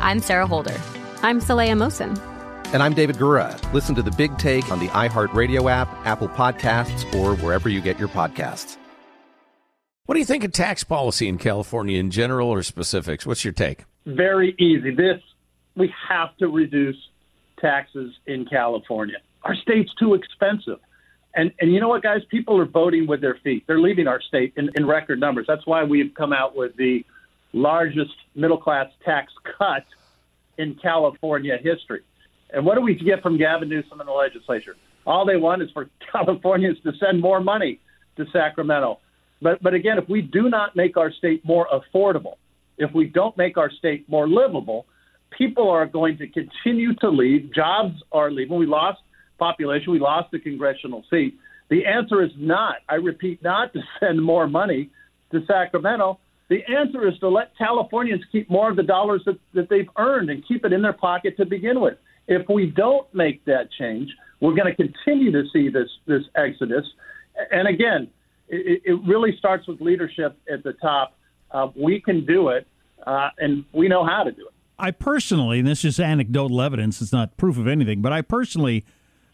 I'm Sarah Holder. I'm Saleha Mohsin. And I'm David Gura. Listen to the big take on the iHeartRadio app, Apple Podcasts, or wherever you get your podcasts. What do you think of tax policy in California in general or specifics? What's your take? Very easy. This we have to reduce taxes in California. Our state's too expensive. And and you know what, guys? People are voting with their feet. They're leaving our state in, in record numbers. That's why we've come out with the largest middle class tax cut in California history. And what do we get from Gavin Newsom and the legislature? All they want is for Californians to send more money to Sacramento. But but again, if we do not make our state more affordable, if we don't make our state more livable, people are going to continue to leave. Jobs are leaving. We lost population. We lost the congressional seat. The answer is not, I repeat, not to send more money to Sacramento. The answer is to let Californians keep more of the dollars that, that they've earned and keep it in their pocket to begin with. If we don't make that change, we're going to continue to see this this exodus. And again, it, it really starts with leadership at the top. Uh, we can do it, uh, and we know how to do it. I personally, and this is anecdotal evidence, it's not proof of anything, but I personally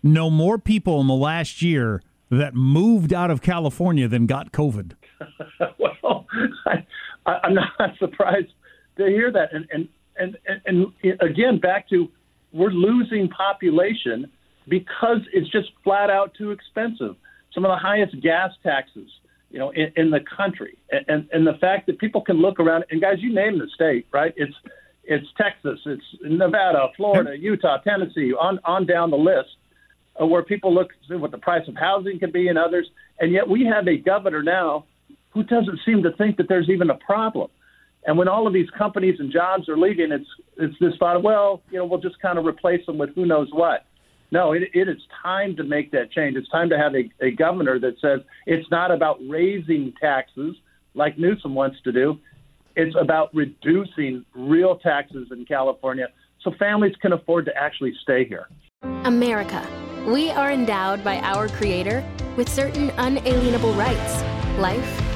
know more people in the last year that moved out of California than got COVID. well, I, I'm not surprised to hear that. And, and, and, and, and again, back to we're losing population because it's just flat out too expensive. Some of the highest gas taxes, you know, in, in the country, and and the fact that people can look around and guys, you name the state, right? It's it's Texas, it's Nevada, Florida, Utah, Tennessee, on on down the list, uh, where people look see what the price of housing can be and others, and yet we have a governor now who doesn't seem to think that there's even a problem. And when all of these companies and jobs are leaving, it's it's this thought, well, you know, we'll just kind of replace them with who knows what. No, it, it is time to make that change. It's time to have a, a governor that says it's not about raising taxes like Newsom wants to do. It's about reducing real taxes in California so families can afford to actually stay here. America. We are endowed by our Creator with certain unalienable rights life,